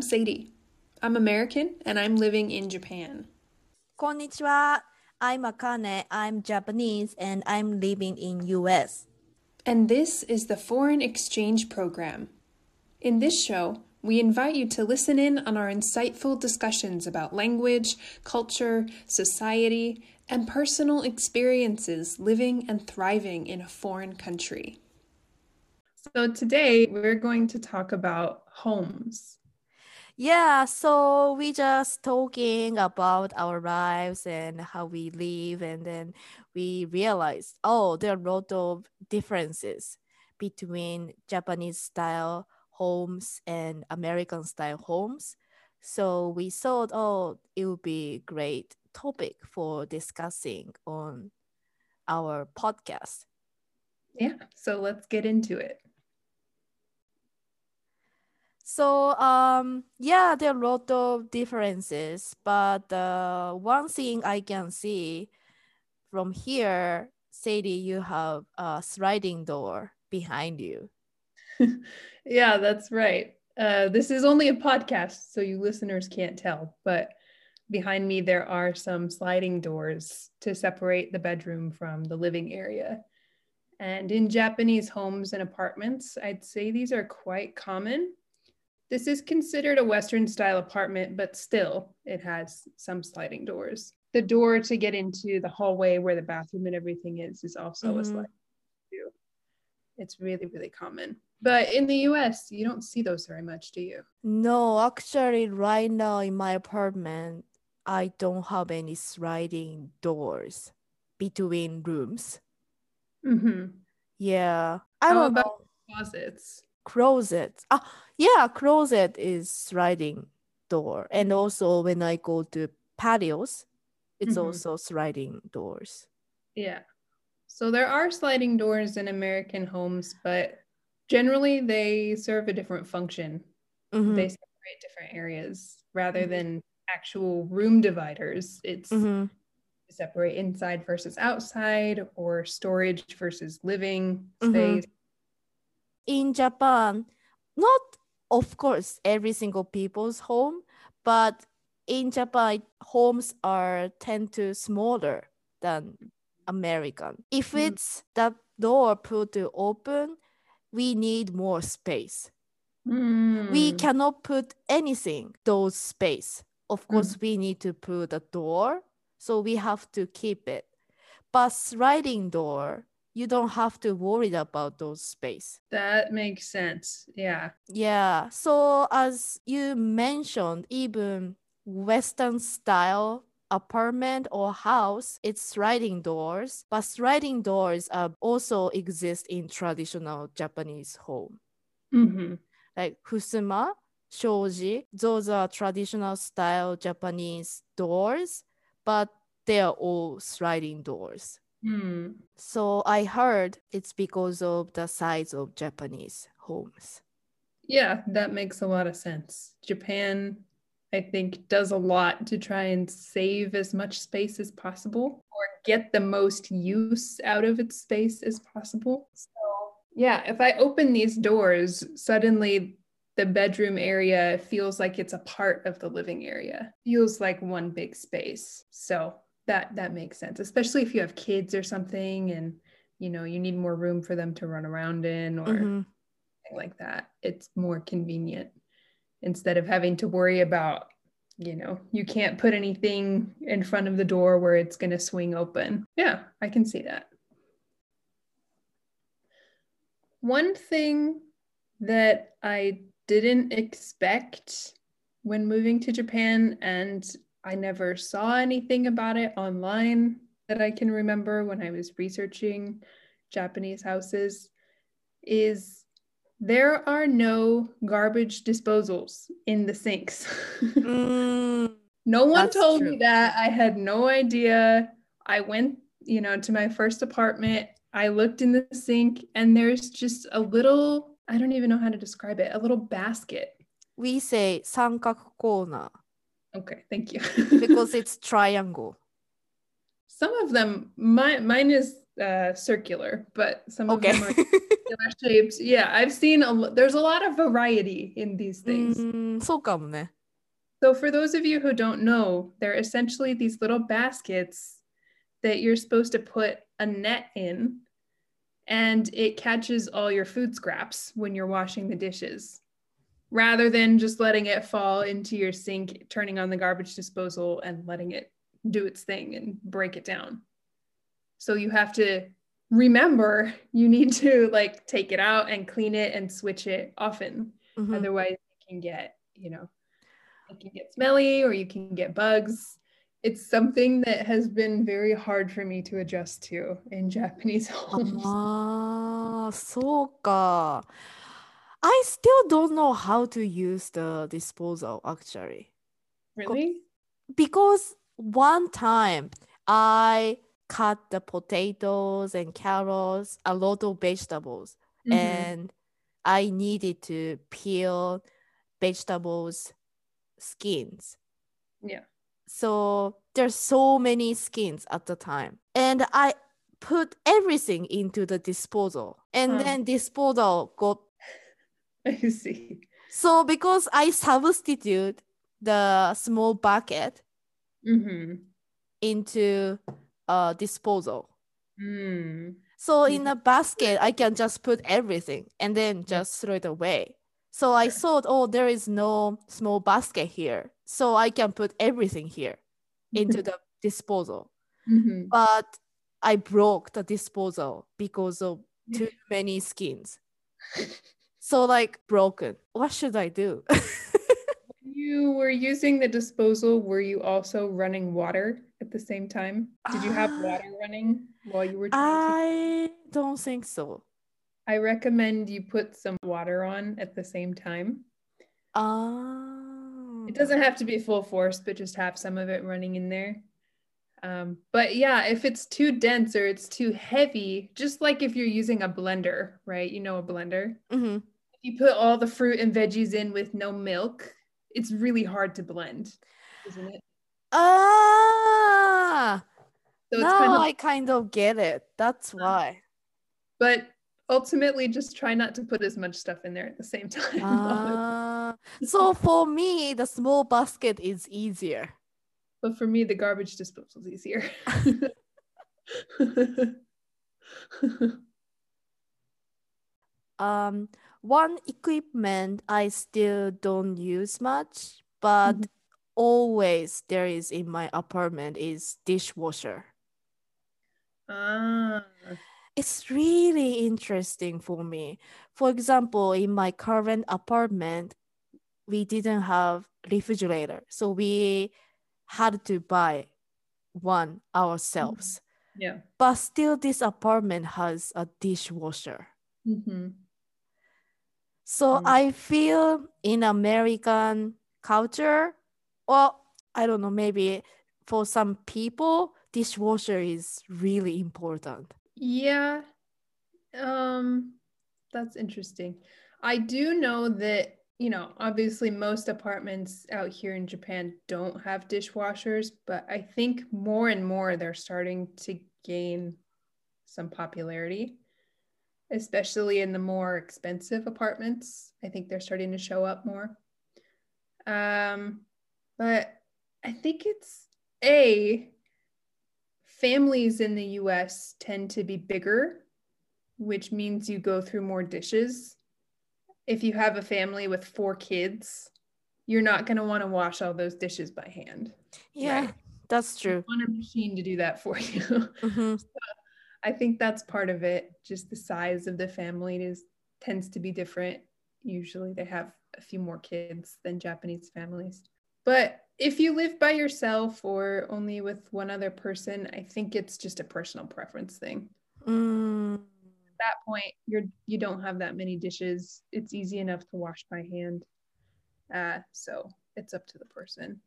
I'm Sadie. I'm American and I'm living in Japan. Konnichiwa. I'm Akane. I'm Japanese and I'm living in US. And this is the Foreign Exchange Program. In this show, we invite you to listen in on our insightful discussions about language, culture, society, and personal experiences living and thriving in a foreign country. So, today we're going to talk about homes. Yeah, so we just talking about our lives and how we live, and then we realized, oh, there are a lot of differences between Japanese style homes and American style homes. So we thought, oh, it would be a great topic for discussing on our podcast. Yeah, so let's get into it. So um yeah, there are a lot of differences, but uh, one thing I can see from here, Sadie, you have a sliding door behind you. yeah, that's right. Uh, this is only a podcast, so you listeners can't tell, but behind me there are some sliding doors to separate the bedroom from the living area. And in Japanese homes and apartments, I'd say these are quite common. This is considered a Western style apartment, but still, it has some sliding doors. The door to get into the hallway where the bathroom and everything is is also mm-hmm. a sliding door. It's really, really common. But in the US, you don't see those very much, do you? No, actually, right now in my apartment, I don't have any sliding doors between rooms. Mm-hmm. Yeah. I How don't about know. closets? Closet. Ah, yeah, closet is sliding door. And also when I go to patios, it's mm-hmm. also sliding doors. Yeah. So there are sliding doors in American homes, but generally they serve a different function. Mm-hmm. They separate different areas rather mm-hmm. than actual room dividers. It's mm-hmm. separate inside versus outside or storage versus living mm-hmm. space. In Japan, not of course every single people's home, but in Japan, homes are tend to smaller than American. If mm. it's the door put to open, we need more space. Mm. We cannot put anything those space. Of course, mm. we need to put a door, so we have to keep it. But sliding door, you don't have to worry about those space. That makes sense. Yeah. Yeah. So as you mentioned, even Western style apartment or house, it's sliding doors, but sliding doors uh, also exist in traditional Japanese home. Mm-hmm. Like fusuma, shoji, those are traditional style Japanese doors, but they are all sliding doors. Mm. So I heard it's because of the size of Japanese homes. Yeah, that makes a lot of sense. Japan I think, does a lot to try and save as much space as possible or get the most use out of its space as possible. So, yeah, if I open these doors, suddenly the bedroom area feels like it's a part of the living area, feels like one big space. So, that that makes sense, especially if you have kids or something and you know, you need more room for them to run around in or mm-hmm. like that. It's more convenient instead of having to worry about you know you can't put anything in front of the door where it's going to swing open yeah i can see that one thing that i didn't expect when moving to japan and i never saw anything about it online that i can remember when i was researching japanese houses is there are no garbage disposals in the sinks. mm, no one told true. me that. I had no idea. I went, you know, to my first apartment. I looked in the sink and there's just a little, I don't even know how to describe it, a little basket. We say sankaku corner. Okay, thank you. because it's triangle. Some of them, my, mine is uh, circular, but some okay. of them are circular shapes. Yeah, I've seen a, there's a lot of variety in these things. Mm, so, so for those of you who don't know, they're essentially these little baskets that you're supposed to put a net in and it catches all your food scraps when you're washing the dishes rather than just letting it fall into your sink, turning on the garbage disposal and letting it do its thing and break it down. So you have to remember you need to like take it out and clean it and switch it often. Mm-hmm. Otherwise, you can get, you know, you can get smelly or you can get bugs. It's something that has been very hard for me to adjust to in Japanese homes. Ah, so I still don't know how to use the disposal actually. Really? Because one time I cut the potatoes and carrots, a lot of vegetables, Mhm. and I needed to peel vegetables skins. Yeah. So there's so many skins at the time. And I put everything into the disposal. And Huh. then disposal got I see. so because I substitute the small bucket hmm into uh disposal. Mm. So in a basket, I can just put everything and then just throw it away. So I thought, oh, there is no small basket here. So I can put everything here into the disposal. Mhm. But I broke the disposal because of too many skins. So like broken. What should I do? You were using the disposal, were you also running water at the same time? Did you have Ah. water running while you were trying to? I don't think so. I recommend you put some water on at the same time. Ah. It doesn't have to be full force, but just have some of it running in there. Um, but yeah, if it's too dense or it's too heavy, just like if you're using a blender, right? You know, a blender. Mhm. If you put all the fruit and veggies in with no milk, it's really hard to blend, isn't it? Ah. So now kind of, I kind of get it. That's why. but ultimately, just try not to put as much stuff in there at the same time. Ah. so for me, the small basket is easier. but for me, the garbage disposal is easier. Um, one equipment I still don't use much, but Mhm. always there is in my apartment is dishwasher. ah, It's really interesting for me. For example, in my current apartment, we didn't have refrigerator, so we had to buy one ourselves. yeah. But still, this apartment has a dishwasher. hmm So Mm. I feel in American culture, well, I don't know, maybe for some people, dishwasher is really important. Yeah. Um that's interesting. I do know that, you know, obviously most apartments out here in Japan don't have dishwashers, but I think more and more they're starting to gain some popularity, especially in the more expensive apartments. I think they're starting to show up more. Um but I think it's a families in the US tend to be bigger, which means you go through more dishes. If you have a family with four kids, you're not going to want to wash all those dishes by hand. Yeah, Right. that's You true. want a machine to do that for you. Mhm. I think that's part of it. Just the size of the family is tends to be different. Usually they have a few more kids than Japanese families. But if you live by yourself or only with one other person, I think it's just a personal preference thing. Mm, At that point, you're you don't have that many dishes. It's easy enough to wash by hand. Uh, so it's up to the person.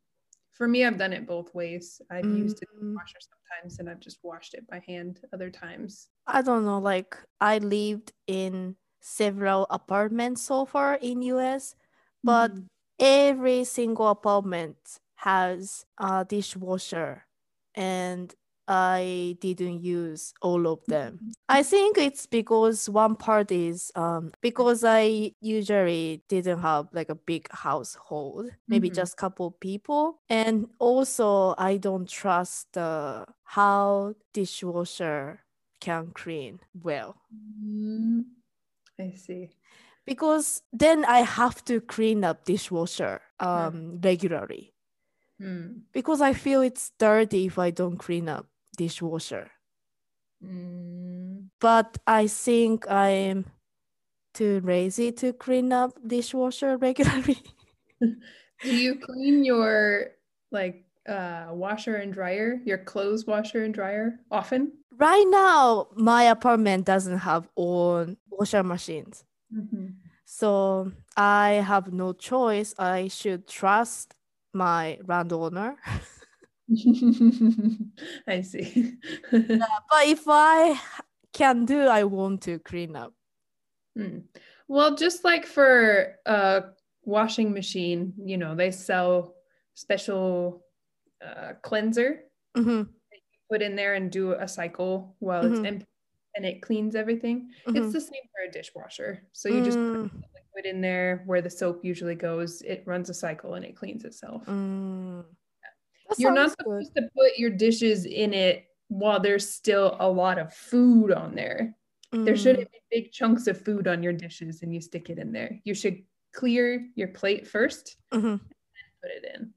For me, I've done it both ways. I've used a mm, washer sometimes and I've just washed it by hand other times. I don't know, like I lived in several apartments so far in US, but Mhm. every single apartment has a dishwasher and I didn't use all of them. I think it's because one part is um because I usually didn't have like a big household, maybe Mhm. just couple people, and also I don't trust uh, how dishwasher can clean well Mm, I see. because then I have to clean up dishwasher um regularly Mm. because I feel it's dirty if I don't clean up dishwasher. Mm. But I think I'm too lazy to clean up dishwasher regularly. Do you clean your like uh washer and dryer, your clothes washer and dryer often? right now, my apartment doesn't have own washer machines. So I have no choice. I should trust my landowner. I see. But if I can do, I want to clean up. Hmm. Well, just like for a washing machine, you know, they sell special uh, cleanser Mhm, put in there and do a cycle while it's Mhm. empty and it cleans everything. mhm. It's the same for a dishwasher. So you just put Mm, the liquid in there where the soap usually goes, it runs a cycle and it cleans itself. mm. You're not sounds good. supposed to put your dishes in it while there's still a lot of food on there. There Mm, shouldn't be big chunks of food on your dishes and you stick it in there. You should clear your plate first, mhm. put it in.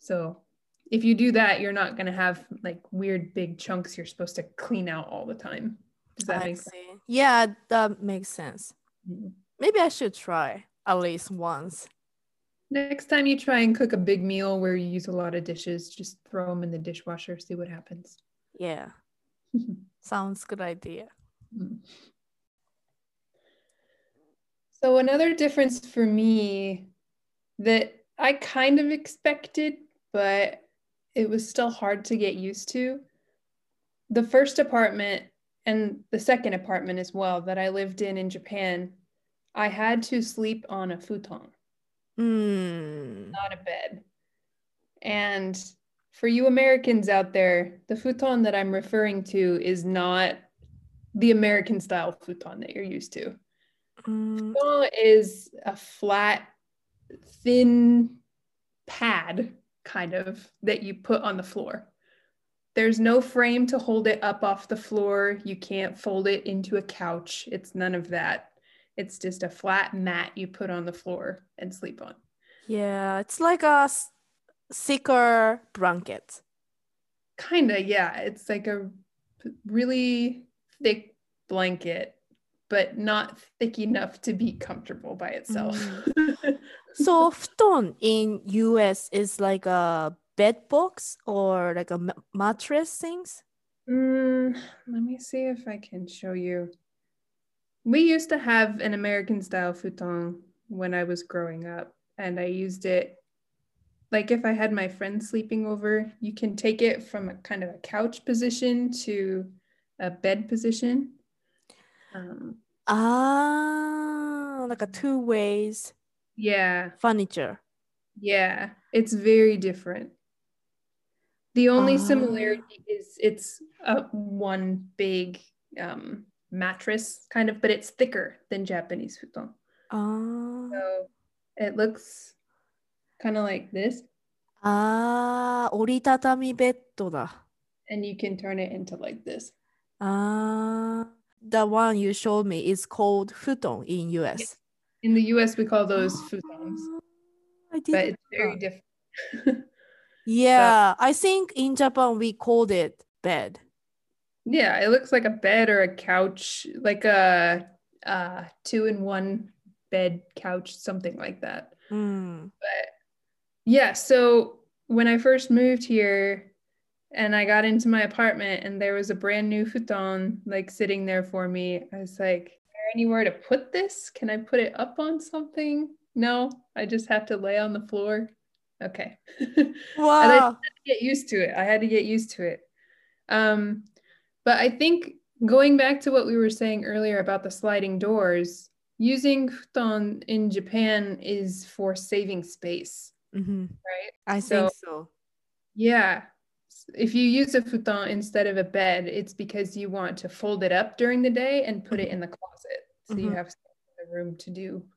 So if you do that, you're not going to have like weird big chunks you're supposed to clean out all the time. Does that I make sense? see. Yeah, that makes sense. Mhm. Maybe I should try at least once. Next time you try and cook a big meal where you use a lot of dishes, just throw them in the dishwasher, see what happens. Yeah, sounds good idea. Mm. So another difference for me that I kind of expected, but it was still hard to get used to. The first apartment and the second apartment as well that I lived in in Japan, I had to sleep on a futon, Mm. not a bed. And for you Americans out there, the futon that I'm referring to is not the American style futon that you're used to. Mm. Futon is a flat, thin pad kind of that you put on the floor. There's no frame to hold it up off the floor. You can't fold it into a couch. It's none of that. It's just a flat mat you put on the floor and sleep on. Yeah, it's like a thicker blanket. Kinda, yeah. It's like a really thick blanket, but not thick enough to be comfortable by itself. So futon in US is like a bed box or like a mattress things. Mm, let me see if I can show you. We used to have an American style futon when I was growing up, and I used it like if I had my friends sleeping over, you can take it from a kind of a couch position to a bed position. Um, Ah, like a two ways yeah, furniture. yeah, it's very different. The only Ah. similarity is it's a one big um, mattress kind of, but it's thicker than Japanese futon. Oh. Ah. So it looks kind of like this. Ah, oritatami beddo da. And you can turn it into like this. Ah, the one you showed me is called futon in US. Yes. In the US, we call those ah, futons. I did. But it's very different. yeah. I think in Japan we called it bed yeah, it looks like a bed or a couch, like a uh, two in one bed couch, something like that. But yeah, so when I first moved here and I got into my apartment and there was a brand new futon like sitting there for me, I was like, is there anywhere to put this? Can I put it up on something? No, I just have to lay on the floor. Okay. Wow. And I had to get used to it. I had to get used to it. Um, but I think going back to what we were saying earlier about the sliding doors, using futon in Japan is for saving space, Mhm. right? I So- think so. Yeah. if you use a futon instead of a bed, it's because you want to fold it up during the day and put it in the closet. So you Mhm. have the room to do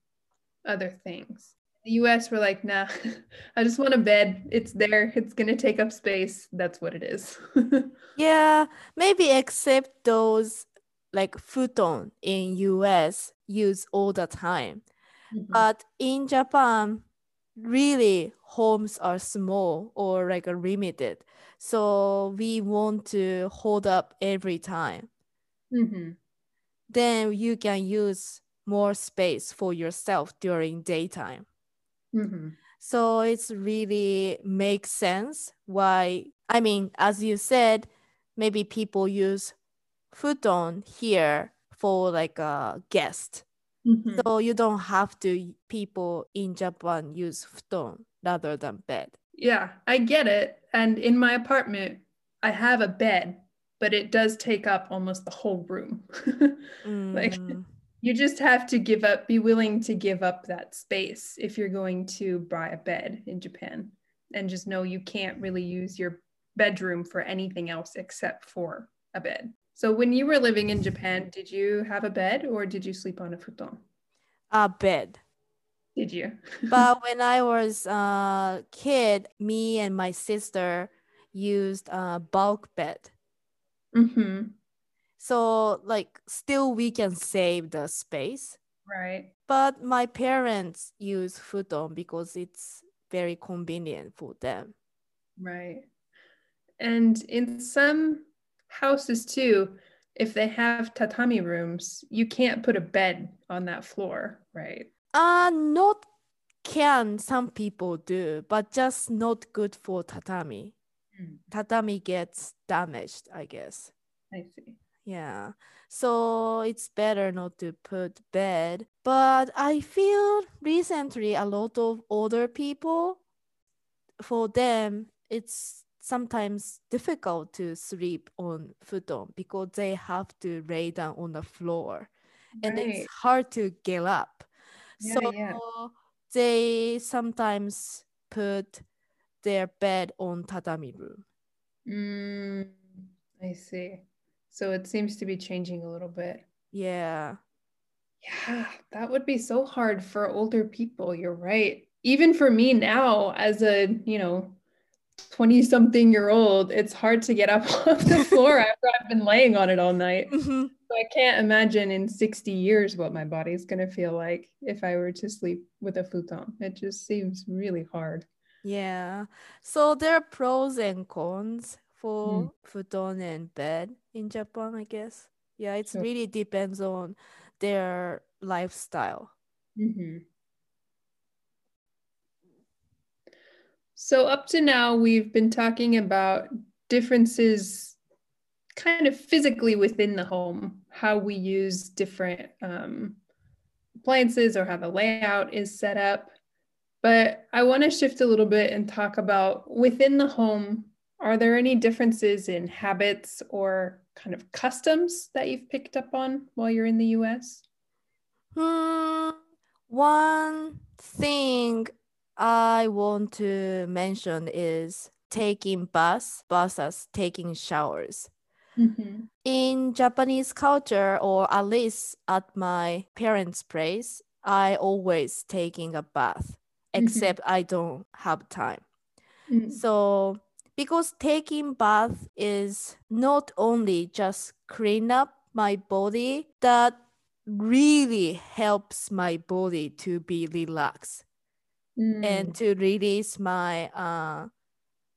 other things. The US, we're like, nah, I just want a bed. It's there. It's gonna take up space. That's what it is. Yeah, maybe except those like futon in US use all the time. Mhm. But in Japan, really homes are small or like a limited. So we want to hold up every time. Mhm. Then you can use more space for yourself during daytime. Mhm. So it's really makes sense why I mean, as you said, maybe people use futon here for like a guest. Mhm. So you don't have to people in Japan use futon rather than bed. Yeah, I get it. And in my apartment, I have a bed, but it does take up almost the whole room. Like- Mm, you just have to give up, be willing to give up that space if you're going to buy a bed in Japan. And just know you can't really use your bedroom for anything else except for a bed. So when you were living in Japan, did you have a bed or did you sleep on a futon? a bed. Did you? But when I was a kid, me and my sister used a bulk bed. hmm So like still we can save the space. Right. But my parents use futon because it's very convenient for them. Right. And in some houses too, if they have tatami rooms, you can't put a bed on that floor, right? Uh not can some people do, but just not good for tatami. Mm. Tatami gets damaged, I guess. I see. Yeah. So it's better not to put bed. But I feel recently a lot of older people, for them, it's sometimes difficult to sleep on futon because they have to lay down on the floor and Right. it's hard to get up. Yeah, so yeah. they sometimes put their bed on tatami room. Mm, I see. So it seems to be changing a little bit. Yeah. Yeah, that would be so hard for older people. You're right. Even for me now, as a, you know, 20 something year old, it's hard to get up off the floor after I've been laying on it all night. Mhm. So I can't imagine in 60 years what my body's going to feel like if I were to sleep with a futon. It just seems really hard. Yeah. So there are pros and cons for futon and bed in Japan, I guess. Yeah, it Sure. really depends on their lifestyle. Mhm. So, up to now, we've been talking about differences kind of physically within the home, how we use different um, appliances or how the layout is set up. But I want to shift a little bit and talk about within the home. Are there any differences in habits or kind of customs that you've picked up on while you're in the US? Hmm, one thing I want to mention is taking baths versus taking showers. Mm-hmm. in Japanese culture, or at least at my parents' place, I always taking a bath, Mhm. except I don't have time. Mm-hmm. So because taking bath is not only just clean up my body, that really helps my body to be relaxed Mm. and to release my uh,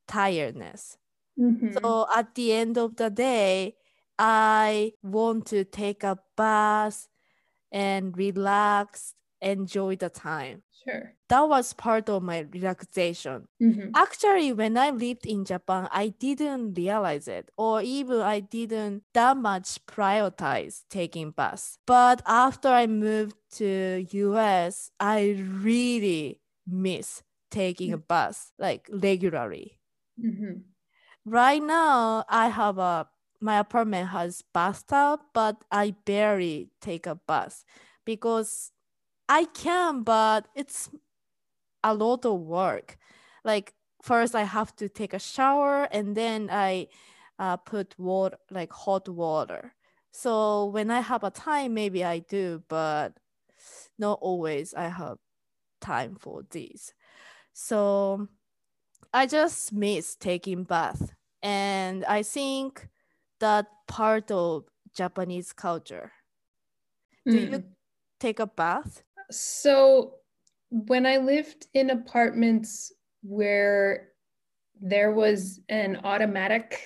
tiredness. Mhm. So at the end of the day, I want to take a bath and relax, enjoy the time. Sure. That was part of my relaxation. Mhm. Actually, when I lived in Japan, I didn't realize it, or even I didn't that much prioritize taking bus. But after I moved to US, I really miss taking a bus like regularly Mhm. right now I have a my apartment has bathtub, but I barely take a bus because I can, but it's a lot of work. Like first I have to take a shower and then I uh, put water like hot water. So when I have a time, maybe I do, but not always I have time for this. So I just miss taking bath. And I think that part of Japanese culture. Do mm. you take a bath? So when I lived in apartments where there was an automatic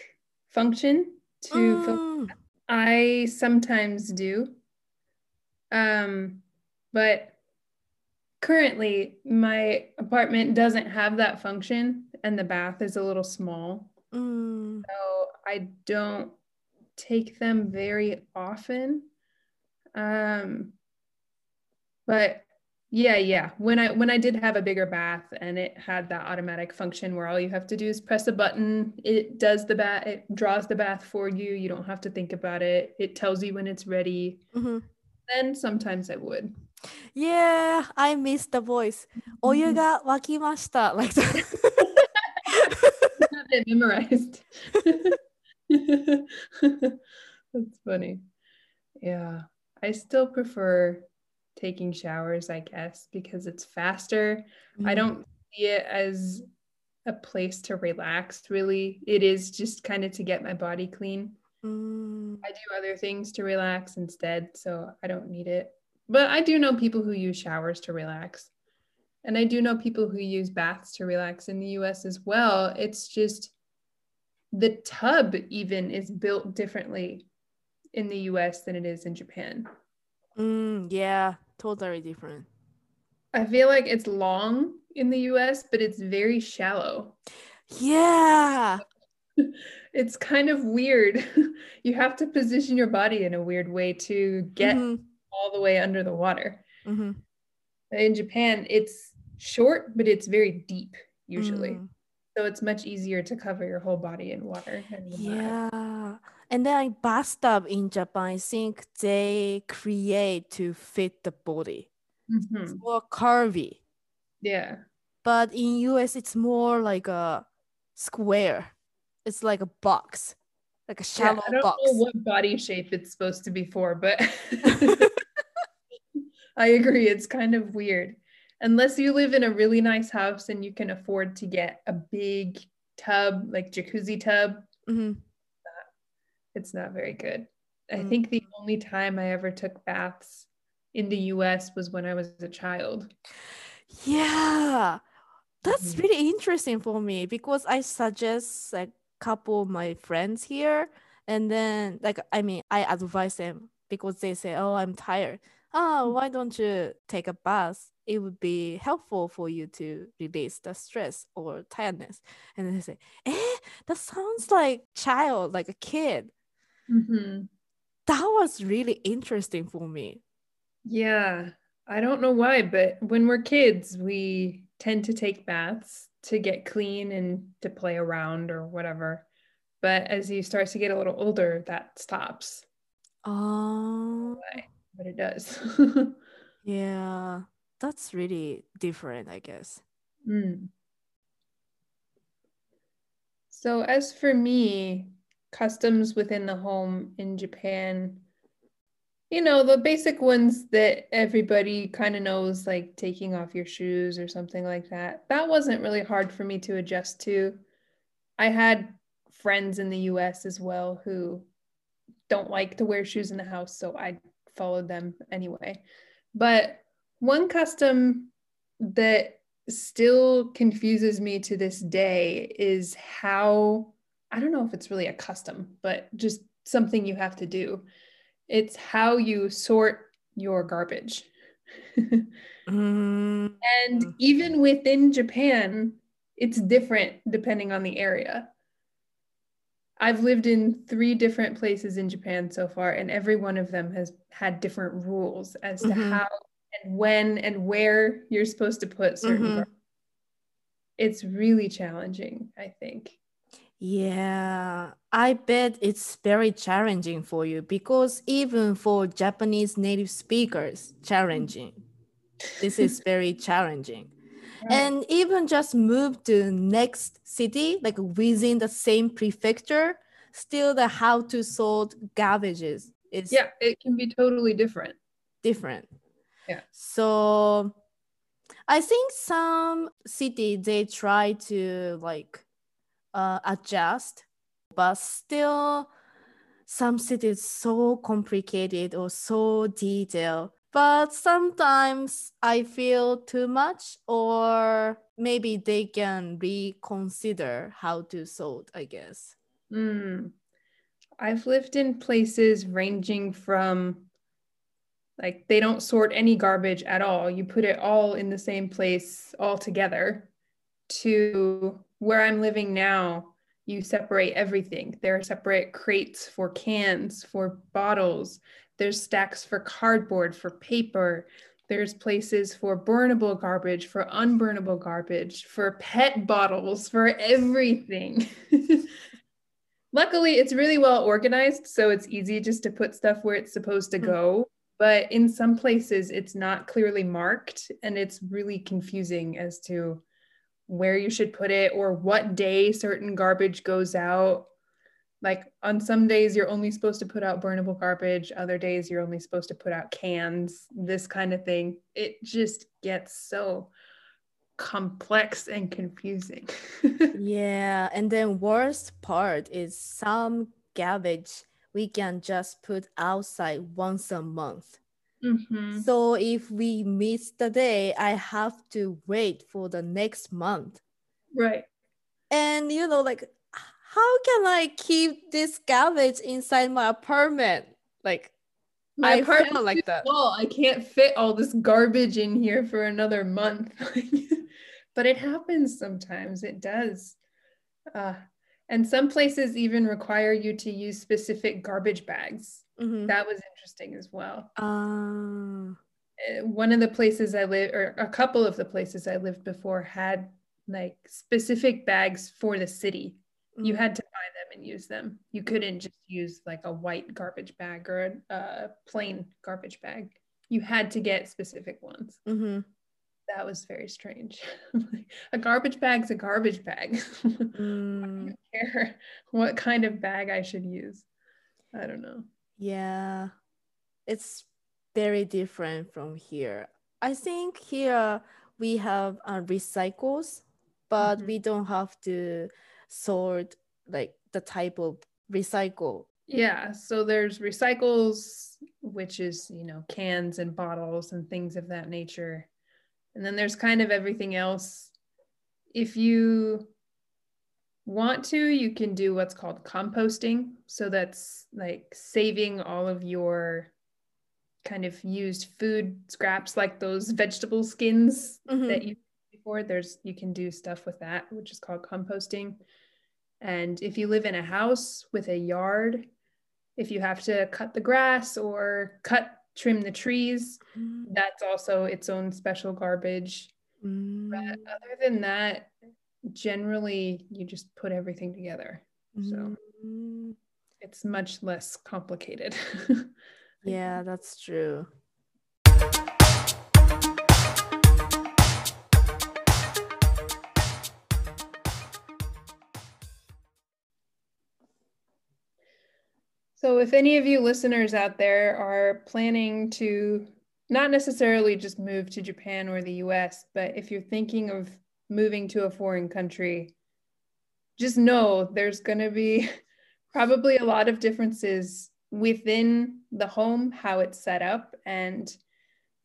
function to mm. fill, I sometimes do. Um, but currently my apartment doesn't have that function and the bath is a little small. Mm. So I don't take them very often. Um, but yeah, yeah. When I when I did have a bigger bath and it had that automatic function where all you have to do is press a button, it does the bath, it draws the bath for you. You don't have to think about it. It tells you when it's ready. Mm-hmm. Then sometimes I would. Yeah, I miss the voice. Oyu ga wakimashita like that. it memorized. That's funny. Yeah, I still prefer taking showers, I guess, because it's faster. Mm-hmm. I don't see it as a place to relax, really. It is just kind of to get my body clean. Mm. I do other things to relax instead, so I don't need it. But I do know people who use showers to relax. And I do know people who use baths to relax in the US as well. It's just the tub, even, is built differently in the US than it is in Japan. Mm, yeah, totally different. I feel like it's long in the US, but it's very shallow. Yeah. it's kind of weird. you have to position your body in a weird way to get mm-hmm all the way under the water. Mm-hmm. In Japan, it's short, but it's very deep usually. Mm. So it's much easier to cover your whole body in water. yeah. And then I bathtub in Japan, I think they create to fit the body. Mm-hmm. It's more curvy. Yeah. But in US, it's more like a square. It's like a box, like a shallow yeah, I don't box. know what body shape it's supposed to be for, but I agree. It's kind of weird. Unless you live in a really nice house and you can afford to get a big tub, like jacuzzi tub, mm-hmm. It's not very good. Mm-hmm. I mm. think the only time I ever took baths in the US was when I was a child. Yeah. That's mm-hmm. really interesting for me because I suggest a couple of my friends here and then like I mean I advise them because they say, "Oh, I'm tired." oh, why don't you take a bath? It would be helpful for you to release the stress or tiredness. And they say, eh, that sounds like child, like a kid. Mm-hmm. That was really interesting for me. Yeah. I don't know why, but when we're kids, we tend to take baths to get clean and to play around or whatever. But as you start to get a little older, that stops. Oh but it does. yeah, that's really different, I guess. Mm. So, as for me, customs within the home in Japan, you know, the basic ones that everybody kind of knows, like taking off your shoes or something like that, that wasn't really hard for me to adjust to. I had friends in the US as well who don't like to wear shoes in the house, so I followed them anyway. But one custom that still confuses me to this day is how I don't know if it's really a custom, but just something you have to do. It's how you sort your garbage. mm. And even within Japan, it's different depending on the area. I've lived in three different places in Japan so far, and every one of them has had different rules as to mm-hmm. how and when and where you're supposed to put certain. Mm-hmm. It's really challenging, I think. Yeah, I bet it's very challenging for you because even for Japanese native speakers, challenging. this is very challenging. Right. and even just move to next city like within the same prefecture still the how to sort garbages is yeah, it can be totally different. different Yeah. so i think some city they try to like uh, adjust but still some cities so complicated or so detailed but sometimes i feel too much or maybe they can reconsider how to sort i guess Mm. I've lived in places ranging from like they don't sort any garbage at all. You put it all in the same place all together to where I'm living now. You separate everything. There are separate crates for cans, for bottles. There's stacks for cardboard, for paper. There's places for burnable garbage, for unburnable garbage, for pet bottles, for everything. Luckily, it's really well organized, so it's easy just to put stuff where it's supposed to Hmm. go. But in some places, it's not clearly marked, and it's really confusing as to where you should put it or what day certain garbage goes out. Like on some days, you're only supposed to put out burnable garbage, other days, you're only supposed to put out cans, this kind of thing. It just gets so complex and confusing. yeah and then worst part is some garbage we can just put outside once a month Mhm. so if we miss the day i have to wait for the next month Right. and you know like how can i keep this garbage inside my apartment like My I apartment's like that. small. I can't fit all this garbage in here for another month. but it happens sometimes. It does. Uh, and some places even require you to use specific garbage bags. Mhm. That was interesting as well. Uh, One of the places I lived, or a couple of the places I lived before, had like specific bags for the city. You Mhm. had to buy them and use them. You couldn't just use like a white garbage bag or a, a plain garbage bag. You had to get specific ones. Mhm. That was very strange. a garbage bag's a garbage bag. Mm, I don't care what kind of bag I should use. I don't know. Yeah, it's very different from here. I think here we have uh, recycles, but Mhm. we don't have to sort like the type of recycle. Yeah, so there's recycles, which is, you know, cans and bottles and things of that nature. And then there's kind of everything else. If you want to, you can do what's called composting. So that's like saving all of your kind of used food scraps, like those vegetable skins Mhm. that you before. There's you can do stuff with that, which is called composting. And if you live in a house with a yard, if you have to cut the grass or cut trim the trees, Mm, that's also its own special garbage. But mm, other than that, generally you just put everything together. So mm. it's much less complicated. Yeah, that's true. So, if any of you listeners out there are planning to not necessarily just move to Japan or the US, but if you're thinking of moving to a foreign country, just know there's going to be probably a lot of differences within the home, how it's set up, and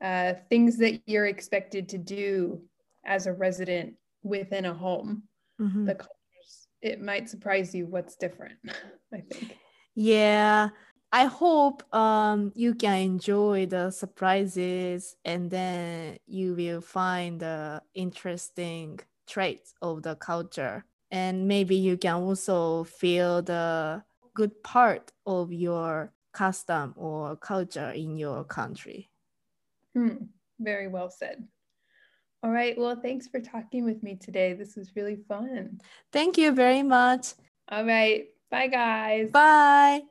uh, things that you're expected to do as a resident within a home. Mhm. The cultures, it might surprise you what's different, I think. Yeah, I hope um you can enjoy the surprises and then you will find the interesting traits of the culture. And maybe you can also feel the good part of your custom or culture in your country. Hmm, very well said. All right. Well, thanks for talking with me today. This was really fun. Thank you very much. All right. Bye, guys. Bye.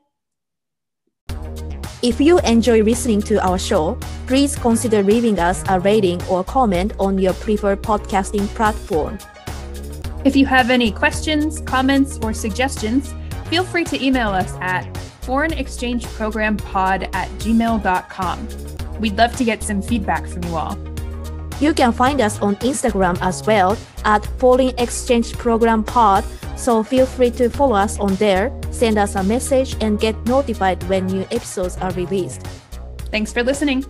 If you enjoy listening to our show, please consider leaving us a rating or comment on your preferred podcasting platform. If you have any questions, comments, or suggestions, feel free to email us at foreignexchangeprogrampod at gmail.com. We'd love to get some feedback from you all. You can find us on Instagram as well at Foreign Exchange Program Pod, so feel free to follow us on there, send us a message, and get notified when new episodes are released. Thanks for listening.